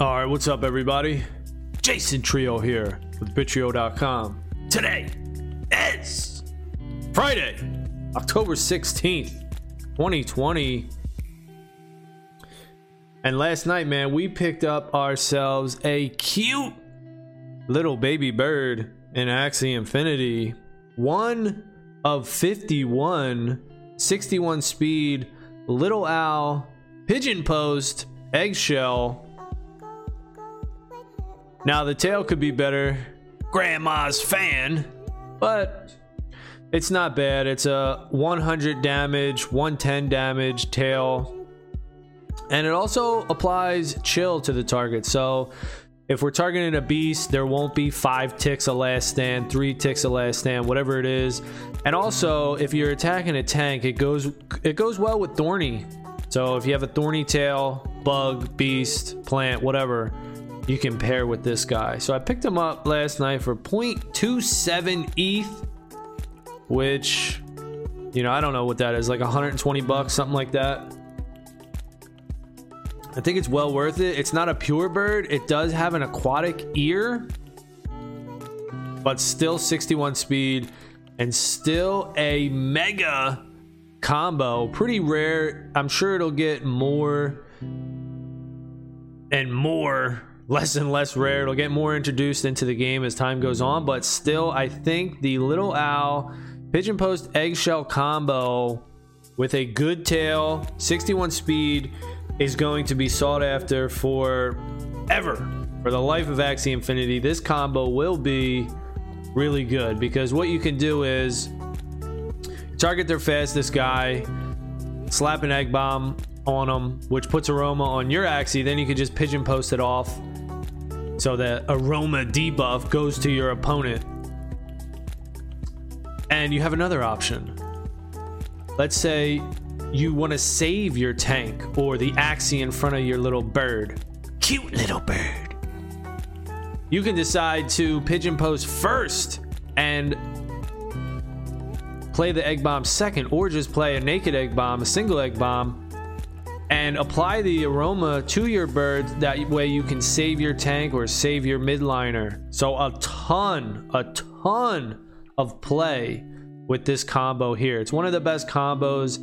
All right, what's up, everybody? Jason Trio here with Bittrio.com. Today is Friday, October 16th, 2020. And last night, man, we picked up ourselves a cute little baby bird in Axie Infinity. One of 51, 61 speed, little owl, pigeon post, eggshell. Now, the tail could be better. Grandma's fan. But it's not bad. It's a 100 damage, 110 damage tail. And it also applies chill to the target. So if we're targeting a beast, there won't be five ticks of last stand, three ticks of last stand, whatever it is. And also, if you're attacking a tank, it goes it goes well with thorny. So if you have a thorny tail, bug, beast, plant, whatever, you can pair with this guy. So I picked him up last night for 0.27 ETH, which, you know, I don't know what that is, like 120 bucks, something like that. I think it's well worth it. It's not a pure bird. It does have an aquatic ear, but still 61 speed and still a mega combo. Pretty rare. I'm sure it'll get more and more less and less rare. It'll get more introduced into the game as time goes on, but still, I think the little owl pigeon post eggshell combo with a good tail, 61 speed, is going to be sought after for ever for the life of Axie Infinity. This combo will be really good because what you can do is target their fastest guy, slap an egg bomb on them, which puts aroma on your Axie. Then you can just pigeon post it off so that aroma debuff goes to your opponent. And you have another option. Let's say you want to save your tank or the Axie in front of your little bird. Cute little bird. You can decide to pigeon post first and play the egg bomb second, or just play a naked egg bomb, a single egg bomb, and apply the aroma to your bird. That way you can save your tank or save your midliner. So a ton, a ton of play with this combo here. It's one of the best combos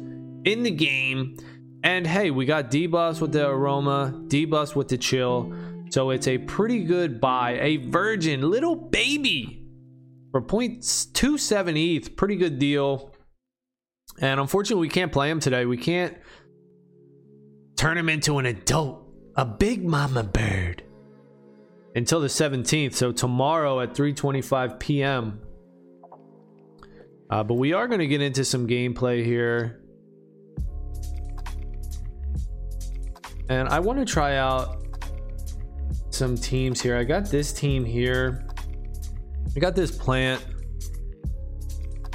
in the game. And hey, we got debuffs with the aroma, debuffs with the chill. So it's a pretty good buy. A virgin little baby for 0.27 ETH. Pretty good deal. And unfortunately, we can't play him today. We can't turn him into an adult, a big mama bird until the 17th. So tomorrow at 3:25 p.m. Uh, but we are going to get into some gameplay here. And I want to try out some teams here. I got this team here. I got this plant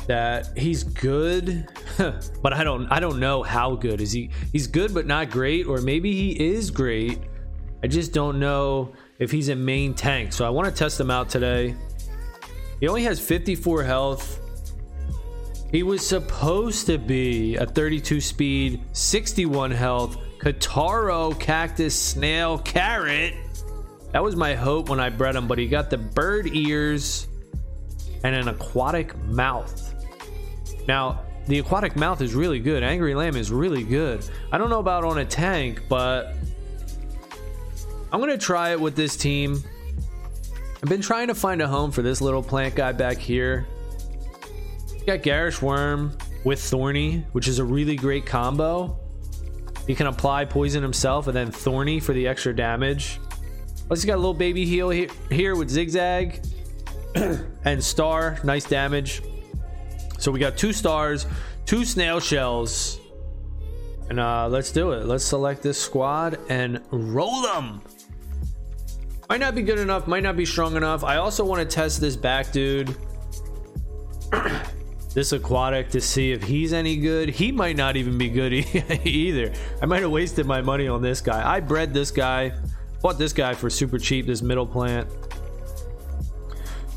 that he's good, but I don't I don't know how good is he. He's good but not great or maybe he is great. I just don't know if he's a main tank. So I want to test him out today. He only has 54 health. He was supposed to be a 32 speed, 61 health, Kataro, Cactus, Snail, Carrot. That was my hope when I bred him, but he got the bird ears and an aquatic mouth. Now, the aquatic mouth is really good. Angry Lam is really good. I don't know about on a tank, but I'm going to try it with this team. I've been trying to find a home for this little plant guy back here. Got Garish Worm with Thorny, which is a really great combo. He can apply poison himself and then Thorny for the extra damage. He got a little baby heal here, here with Zigzag and Star. Nice damage. So we got two stars, two snail shells. And uh, let's do it. Let's select this squad and roll them. Might not be good enough, might not be strong enough. I also want to test this back dude. this aquatic to see if he's any good. He might not even be good either. I might have wasted my money on this guy. I bred this guy, bought this guy for super cheap, this middle plant.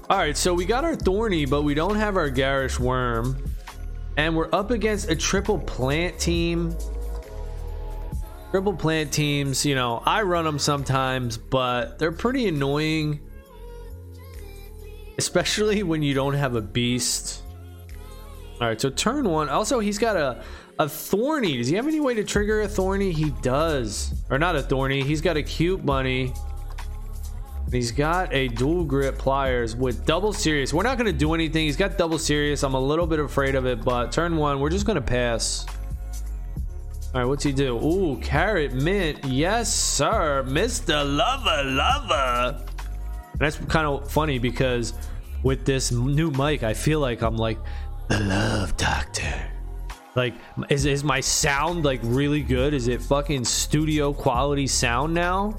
All right, so we got our Thorny, but we don't have our Garish Worm. And we're up against a triple plant team. Triple plant teams, you know, I run them sometimes, but they're pretty annoying. Especially when you don't have a beast. Alright, so turn one. Also, he's got a, a thorny. Does he have any way to trigger a thorny? He does. Or not a thorny. He's got a cute bunny. He's got a dual grip pliers with double Sirius. We're not going to do anything. He's got double Sirius. I'm a little bit afraid of it, but turn one, we're just going to pass. All right, what's he do? Ooh, carrot mint. Yes, sir. Mr. Lover, lover. And that's kind of funny because with this new mic, I feel like I'm like the love doctor. Like, is, is my sound like really good? Is it fucking studio quality sound now?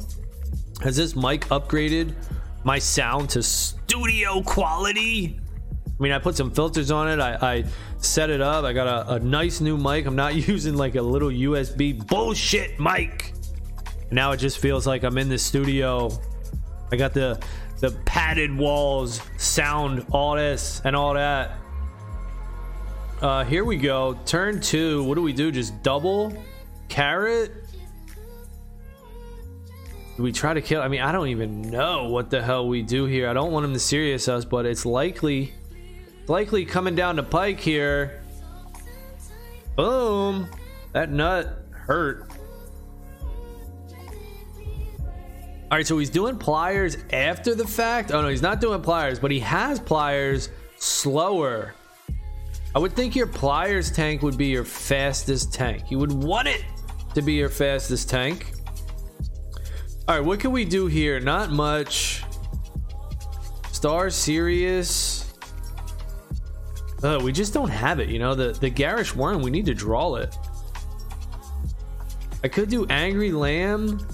Has this mic upgraded my sound to studio quality? I mean, I put some filters on it. I, I set it up. I got a, a, nice new mic. I'm not using like a little USB bullshit mic. Now it just feels like I'm in the studio. I got the the padded walls, sound, all this and all that. Uh, here we go. Turn two. What do we do? Just double carrot. Do we try to kill? I mean, I don't even know what the hell we do here. I don't want him to Sirius us, but it's likely likely coming down to Pike here. Boom. That nut hurt. All right, so he's doing pliers after the fact. Oh no, he's not doing pliers, but he has pliers slower. I would think your pliers tank would be your fastest tank. You would want it to be your fastest tank. All right, what can we do here? Not much. Star Sirius. Uh, we just don't have it, you know. The the garish worm, we need to draw it. I could do angry lam,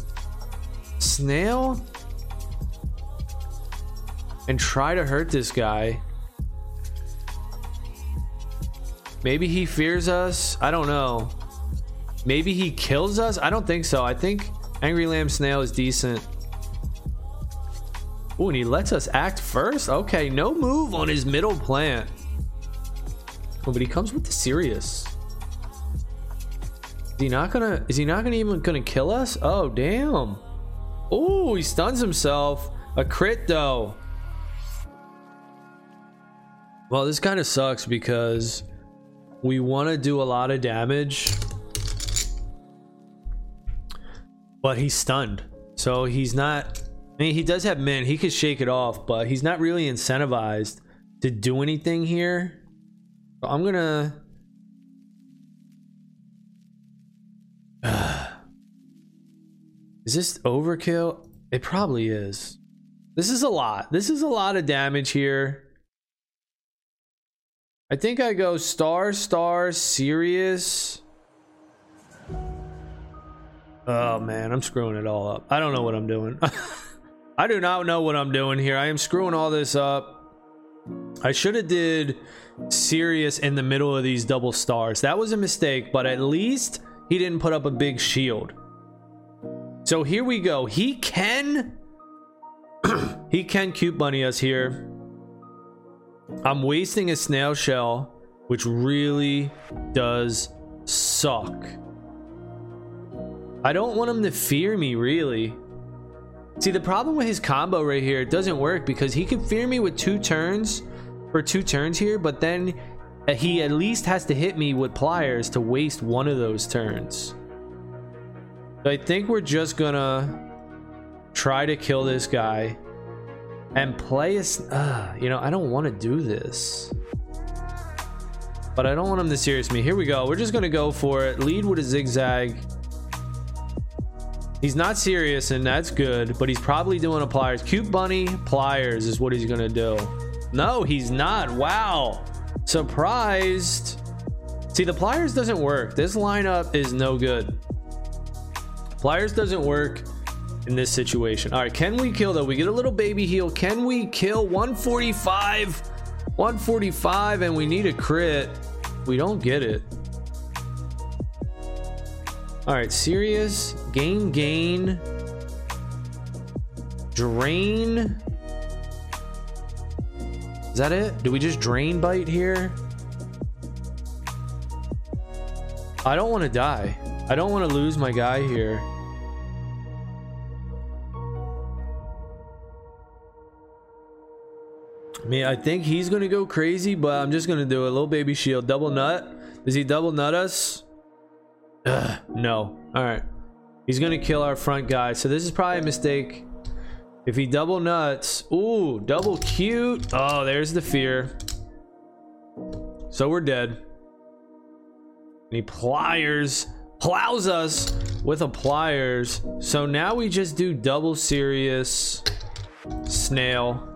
snail, and try to hurt this guy. Maybe he fears us. I don't know. Maybe he kills us. I don't think so. I think angry lam snail is decent. Oh, and he lets us act first. Okay, no move on his middle plant. Oh, but he comes with the Sirius. Is he not gonna? Is he not gonna even gonna kill us? Oh damn! Oh, he stuns himself. A crit though. Well, this kind of sucks because we want to do a lot of damage, but he's stunned, so he's not. I mean, he does have men. He could shake it off, but he's not really incentivized to do anything here. I'm gonna. is this overkill? It probably is. This is a lot. This is a lot of damage here. I think I go star, star, Sirius. Oh man, I'm screwing it all up. I don't know what I'm doing. I do not know what I'm doing here. I am screwing all this up. I should have did Sirius in the middle of these double stars. That was a mistake, but at least he didn't put up a big shield. So here we go. He can he can cute bunny us here. I'm wasting a snail shell, which really does suck. I don't want him to fear me, really. See, the problem with his combo right here, it doesn't work because he can fear me with two turns for two turns here, but then uh, he at least has to hit me with pliers to waste one of those turns. So I think we're just gonna try to kill this guy and play us. Uh, you know, I don't want to do this. But I don't want him to serious me. Here we go. We're just gonna go for it. Lead with a zigzag. He's not serious, and that's good, but he's probably doing a pliers. Cute bunny pliers is what he's gonna do. No, he's not. Wow. Surprised. See, the pliers doesn't work. This lineup is no good. Pliers doesn't work in this situation. All right, can we kill though? We get a little baby heal. Can we kill 145? 145 and we need a crit. We don't get it. All right, Sirius. Gain, gain. Drain. Is that it? Do we just drain bite here? I don't want to die. I don't want to lose my guy here. Mean, I think he's gonna go crazy, but I'm just gonna do a little baby shield. Double nut. Does he double nut us? Ugh, no. Alright. He's gonna kill our front guy. So this is probably a mistake. If he double nuts. Ooh, double cute. Oh, there's the fear. So we're dead. And he pliers. Plows us with a pliers. So now we just do double Sirius snail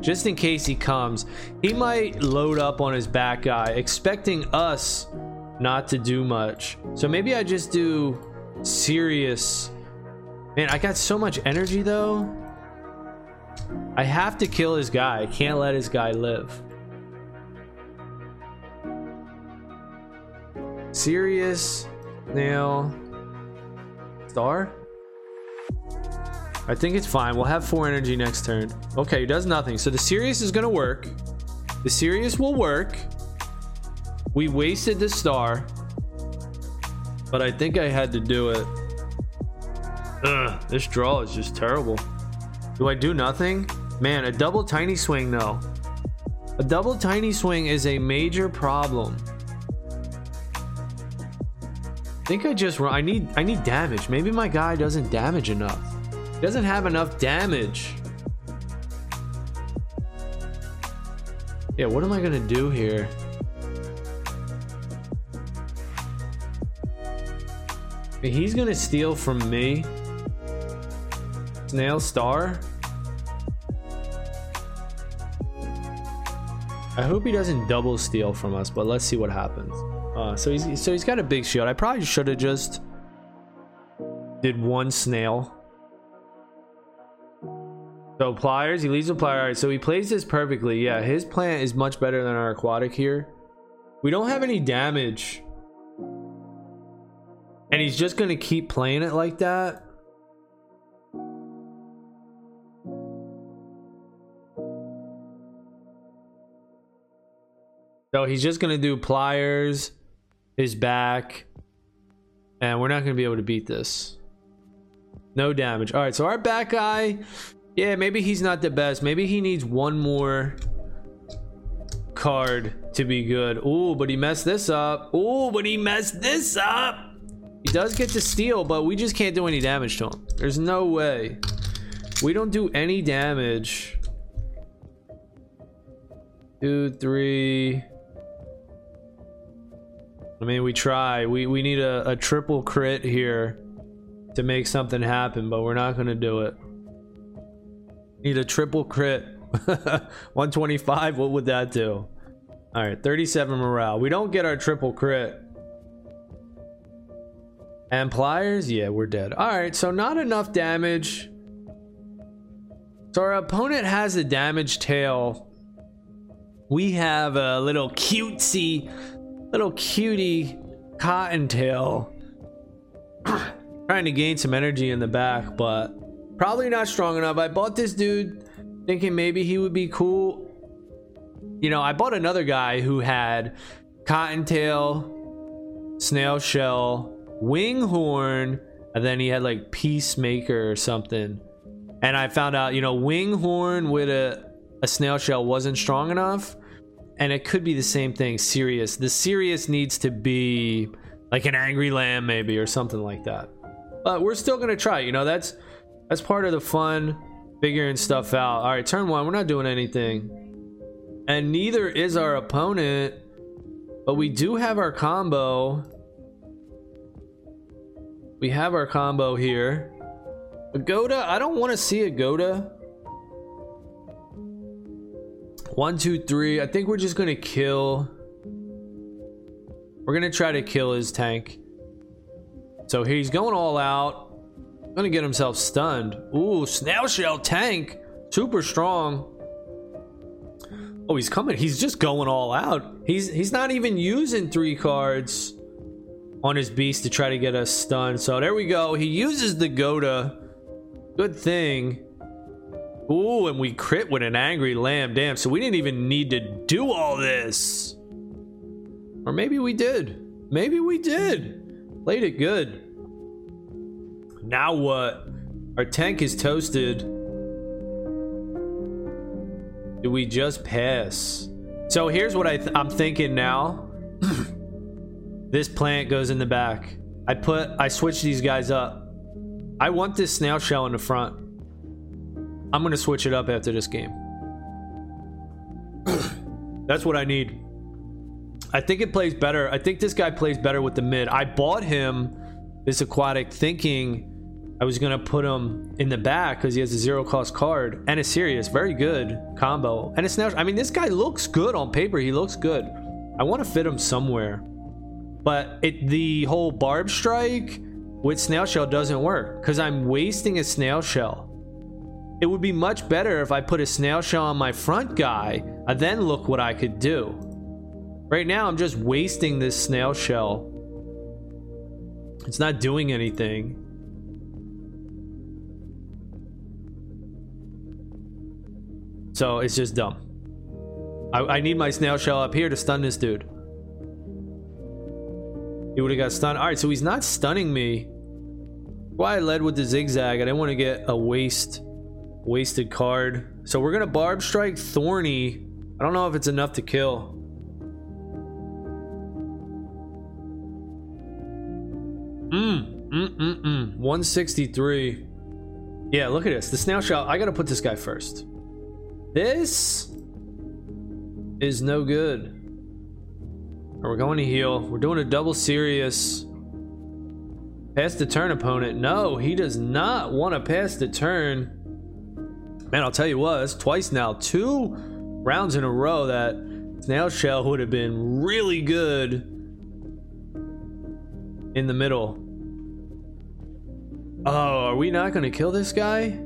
just in case he comes. He might load up on his back guy, expecting us not to do much. So maybe I just do Sirius. Man, I got so much energy though. I have to kill his guy. I can't let his guy live. Sirius nail star I think it's fine. We'll have four energy next turn. Okay, does nothing. So the Sirius is gonna work. The Sirius will work. We wasted the star. But I think I had to do it. Ugh, this draw is just terrible. Do I do nothing? Man, a double tiny swing though. A double tiny swing is a major problem. I think I just I need I need damage. Maybe my guy doesn't damage enough. Doesn't have enough damage. Yeah, what am I gonna do here? He's gonna steal from me. Snail Star? I hope he doesn't double steal from us, but let's see what happens. Uh, so he's so he's got a big shield. I probably should have just did one snail so pliers, he leaves with plier. All right, so he plays this perfectly. Yeah, his plant is much better than our aquatic here. We don't have any damage. And he's just going to keep playing it like that. So he's just going to do pliers, his back, and we're not going to be able to beat this. No damage. All right, so our back guy yeah, maybe he's not the best. Maybe he needs one more card to be good. Ooh, but he messed this up. Ooh, but he messed this up. He does get to steal, but we just can't do any damage to him. There's no way. We don't do any damage. Two, three. I mean, we try. We, we need a, a triple crit here to make something happen, but we're not going to do it. Need a triple crit. 125, what would that do? Alright, 37 morale. We don't get our triple crit. And pliers? Yeah, we're dead. Alright, so not enough damage. So our opponent has a damage tail. We have a little cutesy, little cutie cottontail. Trying to gain some energy in the back, but Probably not strong enough. I bought this dude thinking maybe he would be cool. You know, I bought another guy who had Cottontail, Snail Shell, wing horn, and then he had like Peacemaker or something. And I found out, you know, wing horn with a, a Snail Shell wasn't strong enough. And it could be the same thing, Sirius. The Sirius needs to be like an Angry Lam, maybe, or something like that. But we're still to try. You know, that's that's part of the fun, figuring stuff out. All right, turn one, we're not doing anything. And neither is our opponent, but we do have our combo. We have our combo here. A Goda, I don't want to see a Goda. One, two, three. I think we're just going to kill. We're going to try to kill his tank. So he's going all out. Gonna get himself stunned. Ooh, snail shell tank. Super strong. Oh, he's coming. He's just going all out. He's he's not even using three cards on his beast to try to get us stunned. So there we go. He uses the Goda. Good thing. Ooh, and we crit with an angry lam. Damn, so we didn't even need to do all this. Or maybe we did. Maybe we did. Played it good. Now what? Our tank is toasted. Do we just pass? So here's what I th I'm thinking now. this plant goes in the back. I put I switch these guys up. I want this snail shell in the front. I'm gonna switch it up after this game. That's what I need. I think it plays better. I think this guy plays better with the mid. I bought him this aquatic thinking I was gonna put him in the back because he has a zero cost card and a Sirius, very good combo. And it's now I mean this guy looks good on paper. He looks good. I want to fit him somewhere. But it the whole barb strike with snail shell doesn't work because I'm wasting a snail shell. It would be much better if I put a snail shell on my front guy I then look what I could do. Right now I'm just wasting this snail shell. It's not doing anything. So it's just dumb. I, I need my snail shell up here to stun this dude. He would have got stunned. All right, so he's not stunning me. Why I led with the zigzag. I didn't want to get a waste, wasted card. So we're gonna barb strike Thorny. I don't know if it's enough to kill. Mmm, mm, mm, mm. 163. Yeah, look at this. The snail shell. I gotta put this guy first. This is no good. We're going to heal. We're doing a double Sirius. Pass the turn opponent. No, he does not want to pass the turn. Man, I'll tell you what, it's twice now. Two rounds in a row that Snail Shell would have been really good in the middle. Oh, are we not going to kill this guy?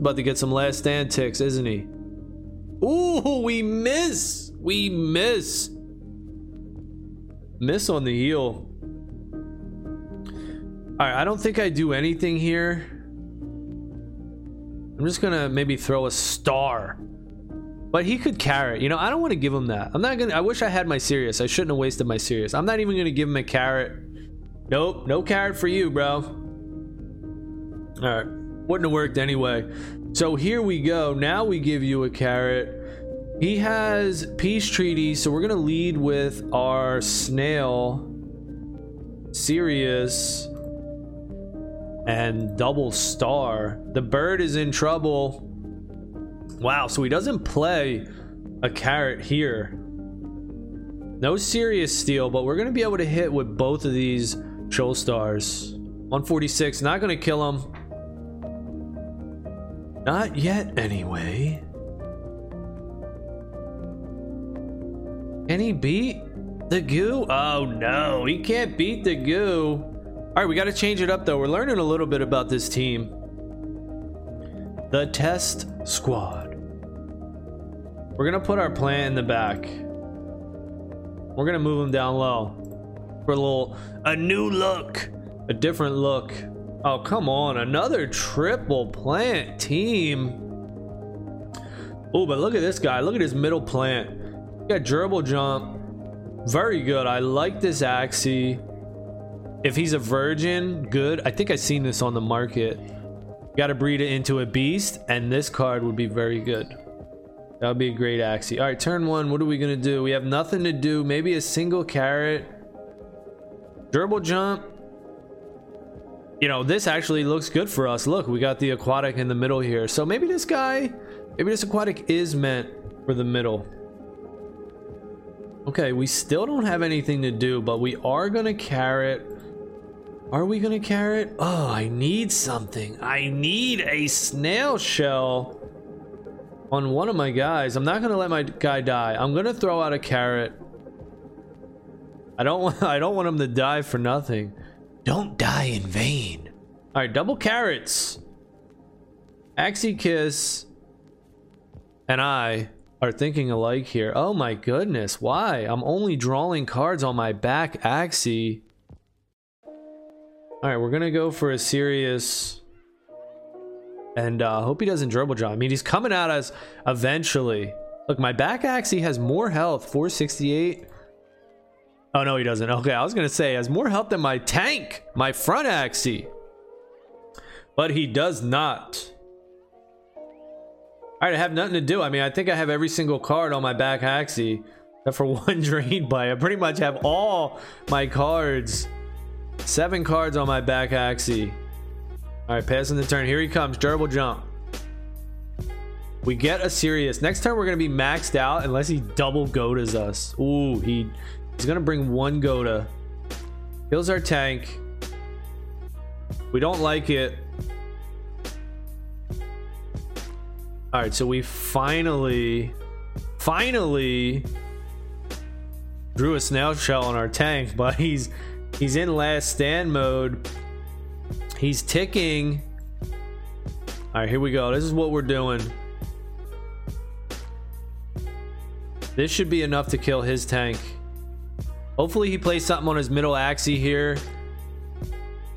About to get some last stand ticks, isn't he? Ooh, we miss. We miss. Miss on the heel. Alright, I don't think I do anything here. I'm just gonna maybe throw a star. But he could carrot. You know, I don't want to give him that. I'm not gonna. I wish I had my Sirius. I shouldn't have wasted my Sirius. I'm not even gonna give him a carrot. Nope, no carrot for you, bro. All right wouldn't have worked anyway. So here we go. Now we give you a carrot. He has peace treaty, so we're gonna lead with our snail, Sirius, and double star. The bird is in trouble. Wow, so he doesn't play a carrot here. No serious steal, but we're gonna be able to hit with both of these troll stars. 146, not gonna kill him. Not yet, anyway. Can he beat the goo? Oh no, he can't beat the goo. All right, we got to change it up though. We're learning a little bit about this team. The test squad. We're gonna put our plant in the back. We're gonna move him down low for a little, a new look, a different look. Oh, come on. Another triple plant team. Oh, but look at this guy. Look at his middle plant. got gerbil jump. Very good. I like this Axie. If he's a virgin, good. I think I've seen this on the market. Got to breed it into a beast, and this card would be very good. That would be a great Axie. All right, turn one. What are we going to do? We have nothing to do. Maybe a single carrot. Gerbil jump you know, this actually looks good for us. Look, we got the aquatic in the middle here. So maybe this guy, maybe this aquatic is meant for the middle. Okay, we still don't have anything to do, but we are gonna carrot. Are we gonna carrot? Oh, I need something. I need a snail shell on one of my guys. I'm not gonna let my guy die. I'm gonna throw out a carrot. I don't want I don't want him to die for nothing. Don't die in vain. All right, double carrots. Axie Kiss and I are thinking alike here. Oh my goodness, why? I'm only drawing cards on my back Axie. All right, we're gonna go for a Sirius and uh hope he doesn't dribble draw. I mean, he's coming at us eventually. Look, my back Axii has more health, 468. Oh no, he doesn't. Okay, I was gonna say has more health than my tank, my front axie. But he does not. Alright, I have nothing to do. I mean, I think I have every single card on my back axie. Except for one drain bite. I pretty much have all my cards. Seven cards on my back axie. Alright, passing the turn. Here he comes. Gerbil jump. We get a Sirius. Next time we're gonna be maxed out unless he double godas us. Ooh, he he's gonna bring one goda. Kills our tank. We don't like it. Alright, so we finally finally drew a snail shell on our tank, but he's he's in last stand mode. He's ticking. Alright, here we go. This is what we're doing. This should be enough to kill his tank. Hopefully he plays something on his middle axie here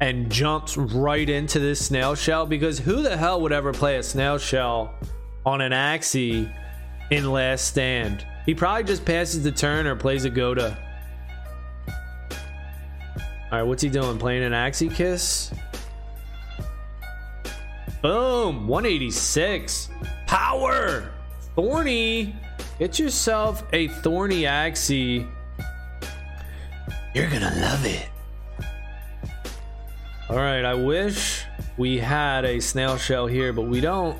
and jumps right into this snail shell because who the hell would ever play a snail shell on an axie in last stand? He probably just passes the turn or plays a Goda. Alright, what's he doing? Playing an Axie Kiss? Boom! 186. Power! Thorny! Get yourself a thorny axie. You're gonna love it. All right, I wish we had a snail shell here, but we don't.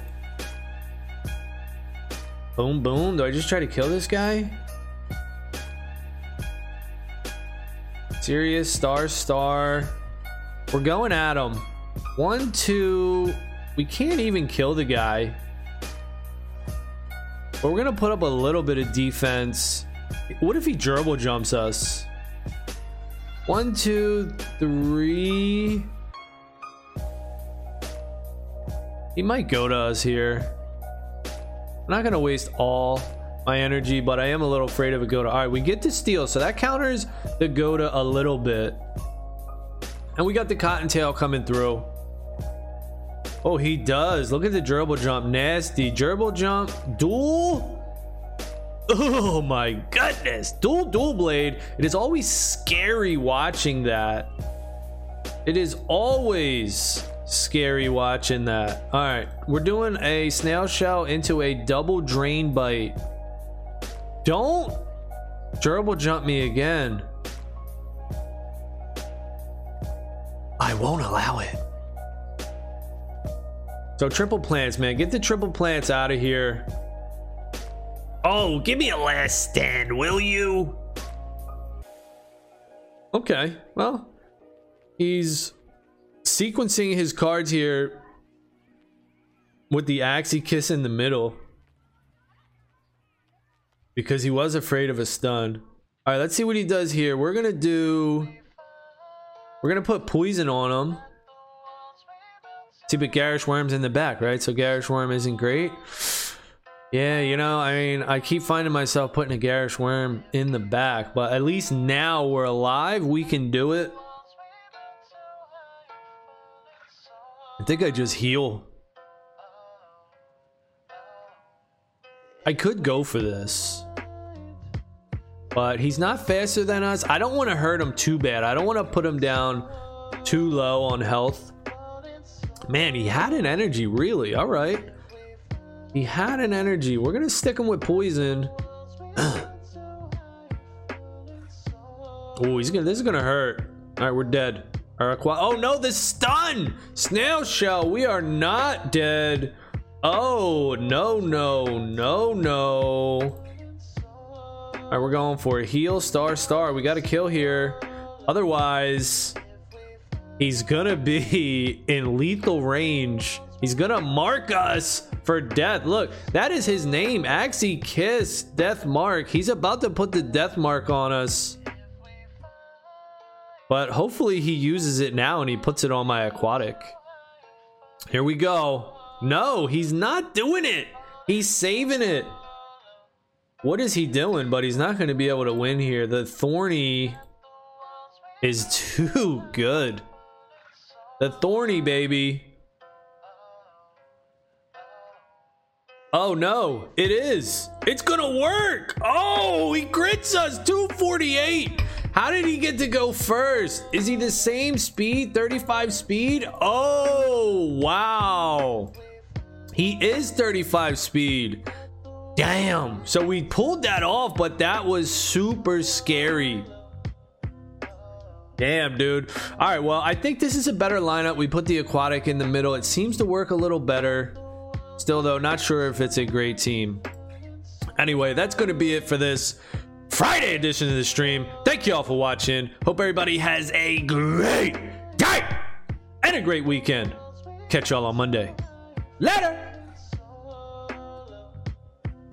Boom, boom. Do I just try to kill this guy? Sirius, star, star. We're going at him. One, two. We can't even kill the guy. But we're gonna put up a little bit of defense. What if he gerbil jumps us? One, two, three. He might go to us here. I'm not gonna waste all my energy, but I am a little afraid of a Goda. All right, we get to steal, so that counters the Goda a little bit. And we got the Cottontail coming through. Oh, he does. Look at the gerbil jump. Nasty. Gerbil jump. Dual. Oh my goodness. Dual dual blade. It is always scary watching that. It is always scary watching that. All right. We're doing a snail shell into a double drain bite. Don't gerbil jump me again. I won't allow it. So triple plants, man. Get the triple plants out of here. Oh, give me a last stand, will you? Okay, well, he's sequencing his cards here with the Axie Kiss in the middle because he was afraid of a stun. All right, let's see what he does here. We're gonna do. We're gonna put poison on him. See, but Garish Worm's in the back, right? So Garish Worm isn't great. Yeah, you know, I mean, I keep finding myself putting a Garish Worm in the back, but at least now we're alive. We can do it. I think I just heal. I could go for this. But he's not faster than us. I don't want to hurt him too bad. I don't want to put him down too low on health. Man, he had an energy, really. All right. He had an energy. We're to stick him with poison. oh, he's gonna. This is gonna hurt. All right, we're dead. Oh no, the stun! Snail shell. We are not dead. Oh no, no, no, no. All right, we're going for a heal, star, star. We got to kill here. Otherwise, He's gonna be in lethal range. He's gonna mark us for death. Look, that is his name. Axie Kiss, Death Mark. He's about to put the death mark on us. But hopefully he uses it now and he puts it on my aquatic. Here we go. No, he's not doing it. He's saving it. What is he doing? But he's not going to be able to win here. The Thorny is too good. The thorny baby. Oh no, it is. It's gonna work. Oh, he grits us 248. How did he get to go first? Is he the same speed? 35 speed? Oh, wow. He is 35 speed. Damn. So we pulled that off, but that was super scary. Damn, dude. All right, well, I think this is a better lineup. We put the aquatic in the middle. It seems to work a little better. Still, though, not sure if it's a great team. Anyway, that's going to be it for this Friday edition of the stream. Thank you all for watching. Hope everybody has a great day and a great weekend. Catch y'all on Monday. Later.